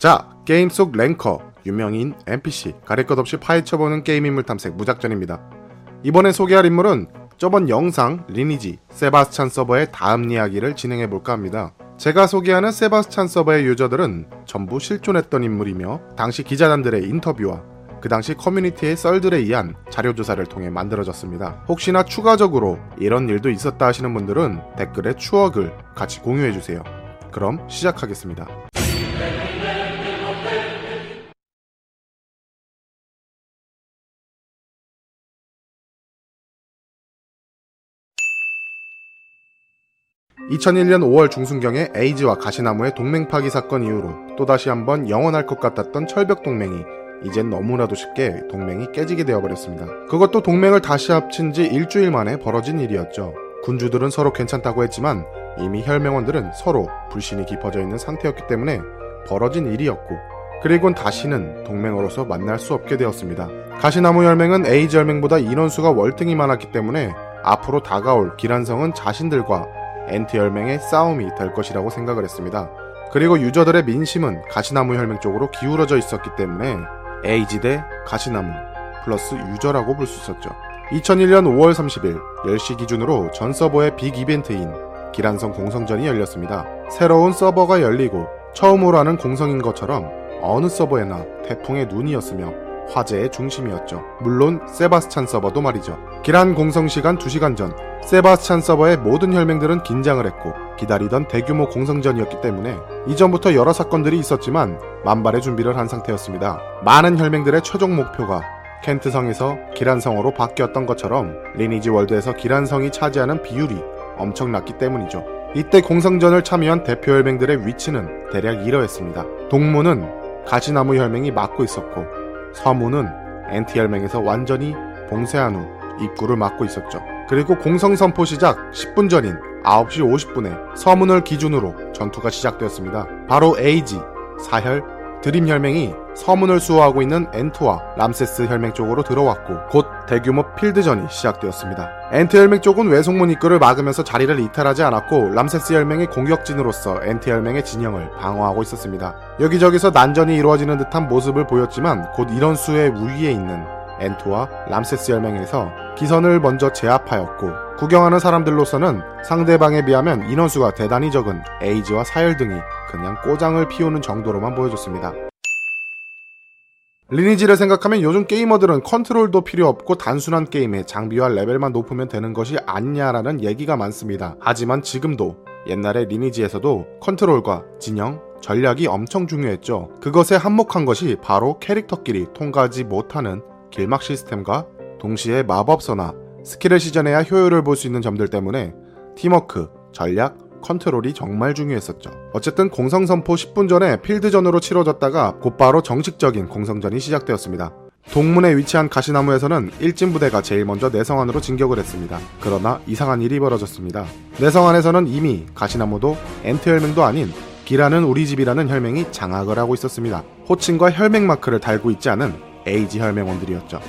자, 게임 속 랭커, 유명인, NPC, 가릴 것 없이 파헤쳐보는 게임 인물 탐색 무작전입니다. 이번에 소개할 인물은 저번 영상 리니지 세바스찬 서버의 다음 이야기를 진행해볼까 합니다. 제가 소개하는 세바스찬 서버의 유저들은 전부 실존했던 인물이며 당시 기자단들의 인터뷰와 그 당시 커뮤니티의 썰들에 의한 자료 조사를 통해 만들어졌습니다. 혹시나 추가적으로 이런 일도 있었다 하시는 분들은 댓글에 추억을 같이 공유해주세요. 그럼 시작하겠습니다. 2001년 5월 중순경에 에이즈와 가시나무의 동맹 파기 사건 이후로 또다시 한번 영원할 것 같았던 철벽 동맹이 이젠 너무나도 쉽게 동맹이 깨지게 되어버렸습니다. 그것도 동맹을 다시 합친 지 일주일 만에 벌어진 일이었죠. 군주들은 서로 괜찮다고 했지만 이미 혈맹원들은 서로 불신이 깊어져 있는 상태였기 때문에 벌어진 일이었고 그리곤 다시는 동맹으로서 만날 수 없게 되었습니다. 가시나무 혈맹은 에이지 혈맹보다 인원수가 월등히 많았기 때문에 앞으로 다가올 기란성은 자신들과 엔트 혈맹의 싸움이 될 것이라고 생각을 했습니다. 그리고 유저들의 민심은 가시나무 혈맹 쪽으로 기울어져 있었기 때문에 에이지 대 가시나무 플러스 유저라고 볼 수 있었죠. 2001년 5월 30일 10시 기준으로 전 서버의 빅 이벤트인 기란성 공성전이 열렸습니다. 새로운 서버가 열리고 처음으로 하는 공성인 것처럼 어느 서버에나 태풍의 눈이었으며 화제의 중심이었죠. 물론 세바스찬 서버도 말이죠. 기란 공성 시간 2시간 전 세바스찬 서버의 모든 혈맹들은 긴장을 했고 기다리던 대규모 공성전이었기 때문에 이전부터 여러 사건들이 있었지만 만발의 준비를 한 상태였습니다. 많은 혈맹들의 최종 목표가 켄트성에서 기란성으로 바뀌었던 것처럼 리니지 월드에서 기란성이 차지하는 비율이 엄청났기 때문이죠. 이때 공성전을 참여한 대표 혈맹들의 위치는 대략 이러했습니다. 동문은 가시나무 혈맹이 막고 있었고 서문은 엔트 혈맹에서 완전히 봉쇄한 후 입구를 막고 있었죠. 그리고 공성선포 시작 10분 전인 9시 50분에 서문을 기준으로 전투가 시작되었습니다. 바로 에이지, 사혈, 드림 혈맹이 서문을 수호하고 있는 엔트와 람세스 혈맹 쪽으로 들어왔고 곧 대규모 필드전이 시작되었습니다. 엔트 혈맹 쪽은 외성문 입구를 막으면서 자리를 이탈하지 않았고 람세스 혈맹의 공격진으로서 엔트 혈맹의 진영을 방어하고 있었습니다. 여기저기서 난전이 이루어지는 듯한 모습을 보였지만 곧 인원수의 우위에 있는 엔트와 람세스 혈맹에서 기선을 먼저 제압하였고 구경하는 사람들로서는 상대방에 비하면 인원수가 대단히 적은 에이지와 사혈 등이 그냥 꼬장을 피우는 정도로만 보여줬습니다. 리니지를 생각하면 요즘 게이머들은 컨트롤도 필요 없고 단순한 게임에 장비와 레벨만 높으면 되는 것이 아니냐라는 얘기가 많습니다. 하지만 지금도 옛날의 리니지에서도 컨트롤과 진영, 전략이 엄청 중요했죠. 그것에 한몫한 것이 바로 캐릭터끼리 통과하지 못하는 길막 시스템과 동시에 마법서나 스킬을 시전해야 효율을 볼 수 있는 점들 때문에 팀워크, 전략, 컨트롤이 정말 중요했었죠. 어쨌든 공성 선포 10분 전에 필드전으로 치러졌다가 곧바로 정식적인 공성전이 시작되었습니다. 동문에 위치한 가시나무에서는 일진부대가 제일 먼저 내성안으로 진격을 했습니다. 그러나 이상한 일이 벌어졌습니다. 내성안에서는 이미 가시나무도 엔트 혈맹도 아닌 기란은 우리 집이라는 혈맹이 장악을 하고 있었습니다. 호칭과 혈맹 마크를 달고 있지 않은 에이지 혈맹원들이었죠.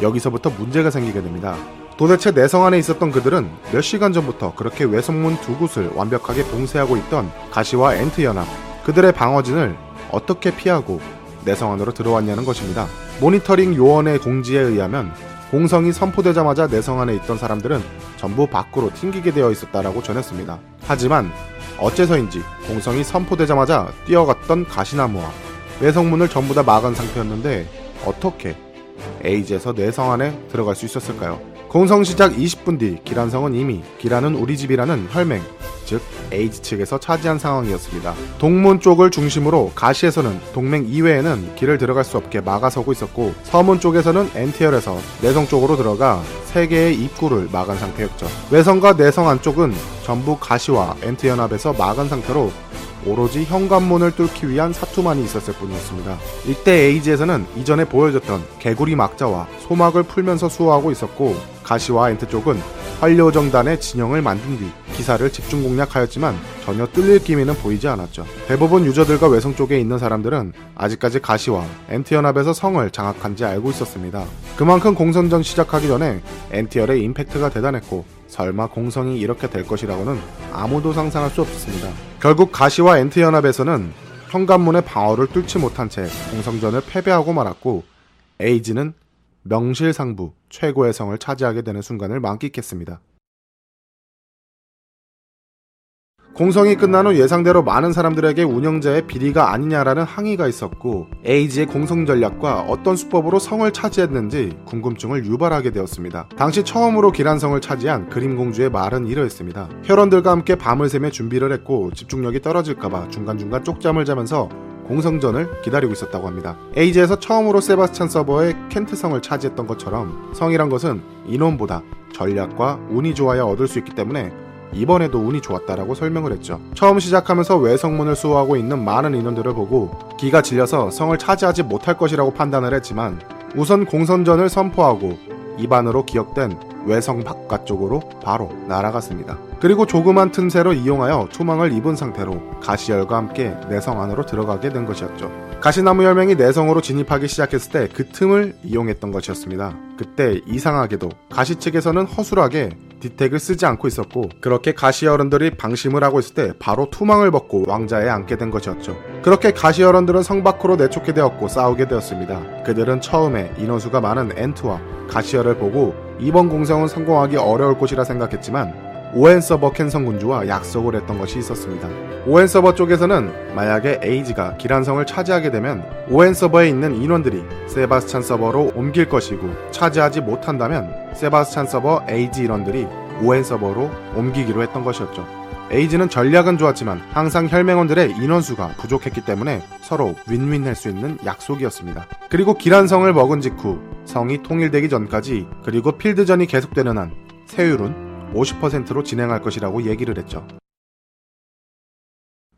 여기서부터 문제가 생기게 됩니다. 도대체 내성 안에 있었던 그들은 몇 시간 전부터 그렇게 외성문 두 곳을 완벽하게 봉쇄하고 있던 가시와 엔트 연합, 그들의 방어진을 어떻게 피하고 내성 안으로 들어왔냐는 것입니다. 모니터링 요원의 공지에 의하면 공성이 선포되자마자 내성 안에 있던 사람들은 전부 밖으로 튕기게 되어 있었다라고 전했습니다. 하지만 어째서인지 공성이 선포되자마자 뛰어갔던 가시나무와 외성문을 전부 다 막은 상태였는데 어떻게 에이지에서 내성 안에 들어갈 수 있었을까요? 공성 시작 20분 뒤 기란성은 이미 기란은 우리 집이라는 혈맹, 즉 에이지 측에서 차지한 상황이었습니다. 동문 쪽을 중심으로 가시에서는 동맹 이외에는 길을 들어갈 수 없게 막아서고 있었고 서문 쪽에서는 엔트혈에서 내성 쪽으로 들어가 세 개의 입구를 막은 상태였죠. 외성과 내성 안쪽은 전부 가시와 엔트 연합에서 막은 상태로 오로지 현관문을 뚫기 위한 사투만이 있었을 뿐이었습니다. 이때 에이지에서는 이전에 보여줬던 개구리 막자와 소막을 풀면서 수호하고 있었고 가시와 엔트 쪽은 활요정단의 진영을 만든 뒤 기사를 집중 공략하였지만 전혀 뚫릴 기미는 보이지 않았죠. 대부분 유저들과 외성 쪽에 있는 사람들은 아직까지 가시와 엔트 연합에서 성을 장악한지 알고 있었습니다. 그만큼 공선전 시작하기 전에 엔트혈의 임팩트가 대단했고 설마 공성이 이렇게 될 것이라고는 아무도 상상할 수 없었습니다. 결국 가시와 엔트 연합에서는 현관문의 방어를 뚫지 못한 채 공성전을 패배하고 말았고 에이지는 명실상부 최고의 성을 차지하게 되는 순간을 만끽했습니다. 공성이 끝난 후 예상대로 많은 사람들에게 운영자의 비리가 아니냐라는 항의가 있었고 에이지의 공성 전략과 어떤 수법으로 성을 차지했는지 궁금증을 유발하게 되었습니다. 당시 처음으로 기란성을 차지한 그림공주의 말은 이러했습니다. 혈원들과 함께 밤을 새며 준비를 했고 집중력이 떨어질까봐 중간중간 쪽잠을 자면서 공성전을 기다리고 있었다고 합니다. 에이지에서 처음으로 세바스찬 서버의 켄트성을 차지했던 것처럼 성이란 것은 인원보다 전략과 운이 좋아야 얻을 수 있기 때문에 이번에도 운이 좋았다라고 설명을 했죠. 처음 시작하면서 외성문을 수호하고 있는 많은 인원들을 보고 기가 질려서 성을 차지하지 못할 것이라고 판단을 했지만 우선 공선전을 선포하고 입안으로 기억된 외성 바깥쪽으로 바로 날아갔습니다. 그리고 조그만 틈새로 이용하여 투망을 입은 상태로 가시열과 함께 내성 안으로 들어가게 된 것이었죠. 가시나무 열맹이 내성으로 진입하기 시작했을 때 그 틈을 이용했던 것이었습니다. 그때 이상하게도 가시 측에서는 허술하게 디텍을 쓰지 않고 있었고 그렇게 가시 어른들이 방심을 하고 있을 때 바로 투망을 벗고 왕자에 앉게 된 것이었죠. 그렇게 가시 어른들은 성 밖으로 내쫓게 되었고 싸우게 되었습니다. 그들은 처음에 인원수가 많은 엔트와 가시어를 보고 이번 공성은 성공하기 어려울 곳이라 생각했지만 오엔 서버 캔성 군주와 약속을 했던 것이 있었습니다. 오엔 서버 쪽에서는 만약에 에이지가 기란성을 차지하게 되면 오엔 서버에 있는 인원들이 세바스찬 서버로 옮길 것이고 차지하지 못한다면 세바스찬 서버 에이지 인원들이 오엔 서버로 옮기기로 했던 것이었죠. 에이지는 전략은 좋았지만 항상 혈맹원들의 인원수가 부족했기 때문에 서로 윈윈할 수 있는 약속이었습니다. 그리고 기란성을 먹은 직후 성이 통일되기 전까지 그리고 필드전이 계속되는 한 세율은 50%로 진행할 것이라고 얘기를 했죠.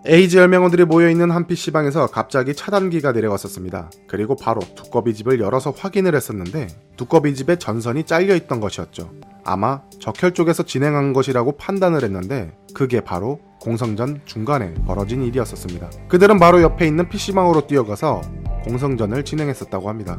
에이지 열명원들이 모여있는 한 PC방에서 갑자기 차단기가 내려왔었습니다. 그리고 바로 두꺼비 집을 열어서 확인을 했었는데 두꺼비 집에 전선이 잘려있던 것이었죠. 아마 적혈 쪽에서 진행한 것이라고 판단을 했는데 그게 바로 공성전 중간에 벌어진 일이었었습니다. 그들은 바로 옆에 있는 PC방으로 뛰어가서 공성전을 진행했었다고 합니다.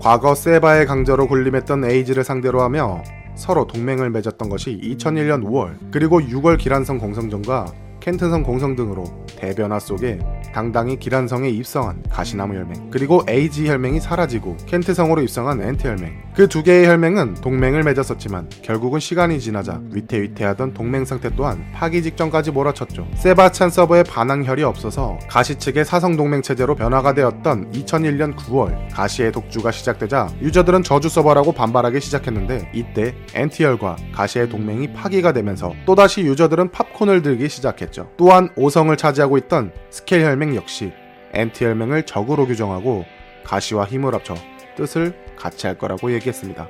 과거 세바의 강자로 군림했던 에이지를 상대로 하며 서로 동맹을 맺었던 것이 2001년 5월 그리고 6월 기란성 공성전과 켄트성 공성 등으로 대변화 속에 당당히 기란성에 입성한 가시나무 혈맹 그리고 에이지 혈맹이 사라지고 켄트성으로 입성한 엔트 혈맹. 그 두 개의 혈맹은 동맹을 맺었었지만 결국은 시간이 지나자 위태위태하던 동맹 상태 또한 파기 직전까지 몰아쳤죠. 세바스찬 서버에 반항혈이 없어서 가시 측의 사성 동맹 체제로 변화가 되었던 2001년 9월 가시의 독주가 시작되자 유저들은 저주 서버라고 반발하기 시작했는데 이때 엔트혈과 가시의 동맹이 파기가 되면서 또다시 유저들은 팝콘을 들기 시작했죠 또한 5성을 차지하고 있던 스케일 혈맹 역시 엔트 혈맹을 적으로 규정하고 가시와 힘을 합쳐 뜻을 같이 할 거라고 얘기했습니다.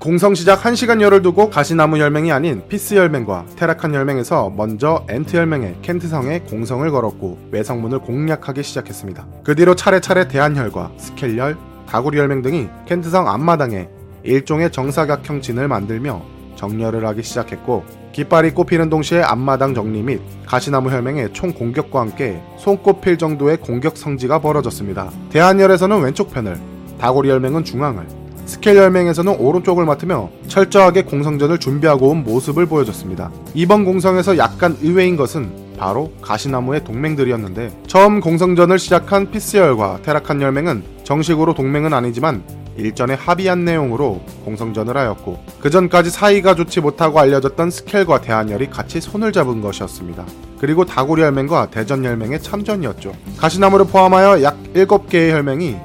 공성 시작 1시간여를 두고 가시나무 혈맹이 아닌 피스 혈맹과 테라칸 혈맹에서 먼저 엔트 혈맹의 켄트성에 공성을 걸었고 외성문을 공략하기 시작했습니다. 그 뒤로 차례차례 대한혈과 스켈혈, 다구리 혈맹 등이 켄트성 앞마당에 일종의 정사각형 진을 만들며 정렬을 하기 시작했고 깃발이 꼽히는 동시에 앞마당 정리 및 가시나무 혈맹의 총 공격과 함께 손꼽힐 정도의 공격 성지가 벌어졌습니다. 대한열에서는 왼쪽 편을, 다고리 혈맹은 중앙을, 스켈 혈맹에서는 오른쪽을 맡으며 철저하게 공성전을 준비하고 온 모습을 보여줬습니다. 이번 공성에서 약간 의외인 것은 바로 가시나무의 동맹들이었는데 처음 공성전을 시작한 피스열과 테라칸 혈맹은 정식으로 동맹은 아니지만 일전에 합의한 내용으로 공성전을 하였고 그 전까지 사이가 좋지 못하고 알려졌던 스켈과 대한열이 같이 손을 잡은 것이었습니다. 그리고 다구리 혈맹과 대전 혈맹의 참전이었죠. 가시나무를 포함하여 약 7개의 혈맹이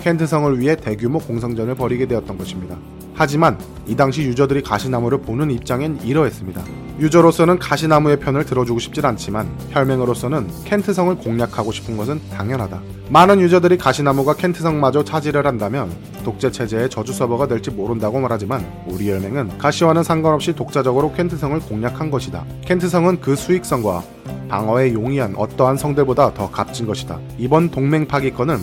켄트성을 위해 대규모 공성전을 벌이게 되었던 것입니다. 하지만 이 당시 유저들이 가시나무를 보는 입장엔 이러했습니다. 유저로서는 가시나무의 편을 들어주고 싶질 않지만 혈맹으로서는 켄트성을 공략하고 싶은 것은 당연하다. 많은 유저들이 가시나무가 켄트성마저 차지를 한다면 독재 체제의 저주 서버가 될지 모른다고 말하지만 우리 혈맹은 가시와는 상관없이 독자적으로 켄트성을 공략한 것이다. 켄트성은 그 수익성과 방어에 용이한 어떠한 성들보다 더 값진 것이다. 이번 동맹 파기건은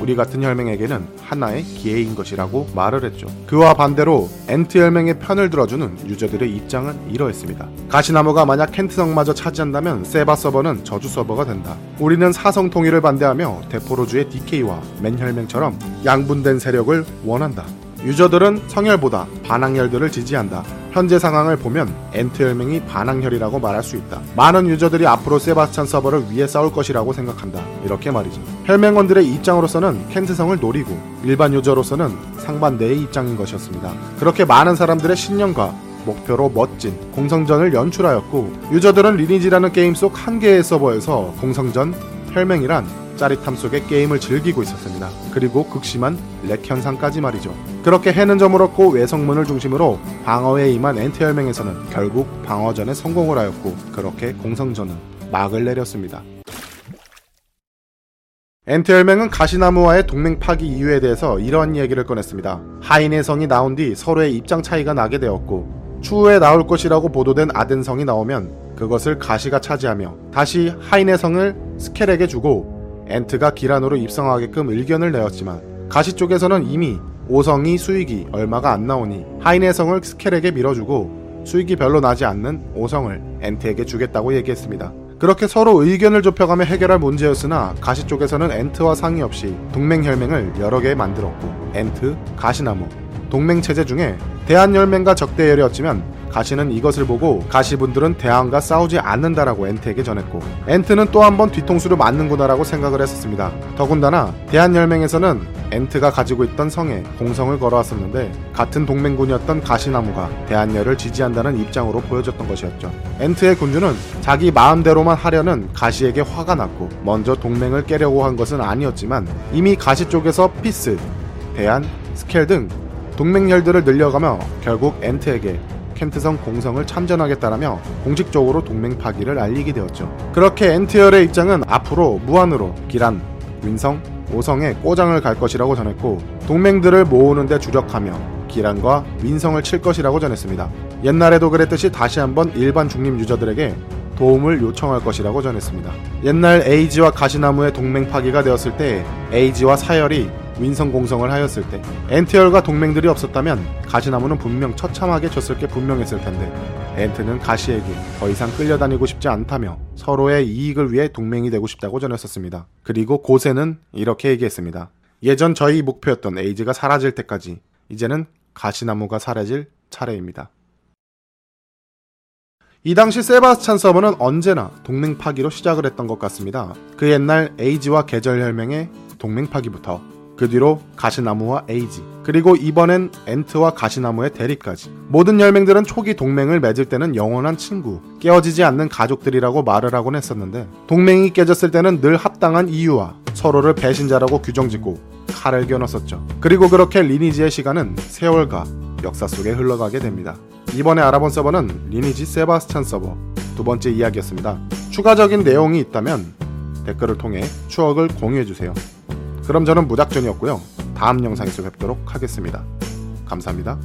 우리 같은 혈맹에게는 하나의 기회인 것이라고 말을 했죠. 그와 반대로 엔트 혈맹의 편을 들어주는 유저들의 입장은 이러했습니다. 가시나무가 만약 켄트성마저 차지한다면 세바 서버는 저주 서버가 된다. 우리는 사성 통일을 반대하며 데포로주의 DK와 맨 혈맹처럼 양분된 세력을 원한다. 유저들은 성혈보다 반항혈들을 지지한다. 현재 상황을 보면 엔트 혈맹이 반항혈이라고 말할 수 있다. 많은 유저들이 앞으로 세바스찬 서버를 위해 싸울 것이라고 생각한다. 이렇게 말이죠. 혈맹원들의 입장으로서는 켄트성을 노리고 일반 유저로서는 상반대의 입장인 것이었습니다. 그렇게 많은 사람들의 신념과 목표로 멋진 공성전을 연출하였고 유저들은 리니지라는 게임 속 한 개의 서버에서 공성전, 혈맹이란 짜릿함 속에 게임을 즐기고 있었습니다. 그리고 극심한 lag 현상까지 말이죠. 그렇게 해는 얻고 외성문을 중심으로 방어에 임한 엔트 혈맹에서는 결국 방어전에 성공을 하였고 그렇게 공성전은 막을 내렸습니다. 엔트 혈맹은 가시나무와의 동맹 파기 이유에 대해서 이러한 이야기를 꺼냈습니다. 하이네 성이 나온 뒤 서로의 입장 차이가 나게 되었고 추후에 나올 것이라고 보도된 아덴성이 나오면 그것을 가시가 차지하며 다시 하이네 성을 스켈에게 주고 엔트가 기란으로 입성하게끔 의견을 내었지만 가시 쪽에서는 이미 오성이 수익이 얼마가 안 나오니 하이네 성을 스켈에게 밀어주고 수익이 별로 나지 않는 오성을 엔트에게 주겠다고 얘기했습니다. 그렇게 서로 의견을 좁혀가며 해결할 문제였으나 가시 쪽에서는 엔트와 상의 없이 동맹 혈맹을 여러 개 만들었고 엔트, 가시나무, 동맹 체제 중에 대한혈맹과 적대혈이었지만 가시는 이것을 보고 가시분들은 대한과 싸우지 않는다라고 엔트에게 전했고 엔트는 또 한 번 뒤통수를 맞는구나라고 생각을 했었습니다. 더군다나 대한혈맹에서는 엔트가 가지고 있던 성에 공성을 걸어왔었는데 같은 동맹군이었던 가시나무가 대한혈을 지지한다는 입장으로 보여줬던 것이었죠. 엔트의 군주는 자기 마음대로만 하려는 가시에게 화가 났고 먼저 동맹을 깨려고 한 것은 아니었지만 이미 가시 쪽에서 피스, 대한, 스켈 등 동맹혈들을 늘려가며 결국 엔트에게 켄트성 공성을 참전하겠다라며 공식적으로 동맹 파기를 알리게 되었죠. 그렇게 엔트혈의 입장은 앞으로 무한으로 기란, 윈성, 오성에 꼬장을 갈 것이라고 전했고 동맹들을 모으는데 주력하며 기란과 윈성을 칠 것이라고 전했습니다. 옛날에도 그랬듯이 다시 한번 일반 중립 유저들에게 도움을 요청할 것이라고 전했습니다. 옛날 에이지와 가시나무의 동맹 파기가 되었을 때 에이지와 사혈이 윈성 공성을 하였을 때 엔트혈과 동맹들이 없었다면 가시나무는 분명 처참하게 졌을 게 분명했을 텐데 엔트는 가시에게 더 이상 끌려다니고 싶지 않다며 서로의 이익을 위해 동맹이 되고 싶다고 전했었습니다. 그리고 고세는 이렇게 얘기했습니다. 예전 저희 목표였던 에이지가 사라질 때까지 이제는 가시나무가 사라질 차례입니다. 이 당시 세바스찬 서버는 언제나 동맹 파기로 시작을 했던 것 같습니다. 그 옛날 에이지와 계절 혈맹의 동맹 파기부터 그 뒤로 가시나무와 에이지, 그리고 이번엔 엔트와 가시나무의 대립까지. 모든 열맹들은 초기 동맹을 맺을 때는 영원한 친구, 깨어지지 않는 가족들이라고 말을 하곤 했었는데, 동맹이 깨졌을 때는 늘 합당한 이유와 서로를 배신자라고 규정짓고 칼을 겨눴었죠. 그리고 그렇게 리니지의 시간은 세월과 역사 속에 흘러가게 됩니다. 이번에 알아본 서버는 리니지 세바스찬 서버 두 번째 이야기였습니다. 추가적인 내용이 있다면 댓글을 통해 추억을 공유해주세요. 그럼 저는 무작전이었고요. 다음 영상에서 뵙도록 하겠습니다. 감사합니다.